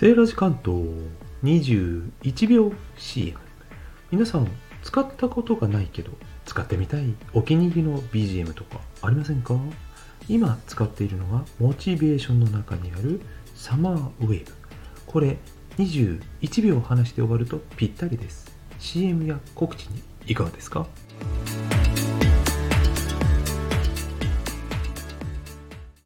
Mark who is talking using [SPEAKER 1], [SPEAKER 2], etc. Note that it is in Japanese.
[SPEAKER 1] セーラジ関東21秒 CM 皆さん使ったことがないけど使ってみたいお気に入りの BGM とかありませんか？今使っているのはモチベーションの中にあるサマーウェーブ。これ21秒話して終わるとぴったりです。CM や告知にいかがですか？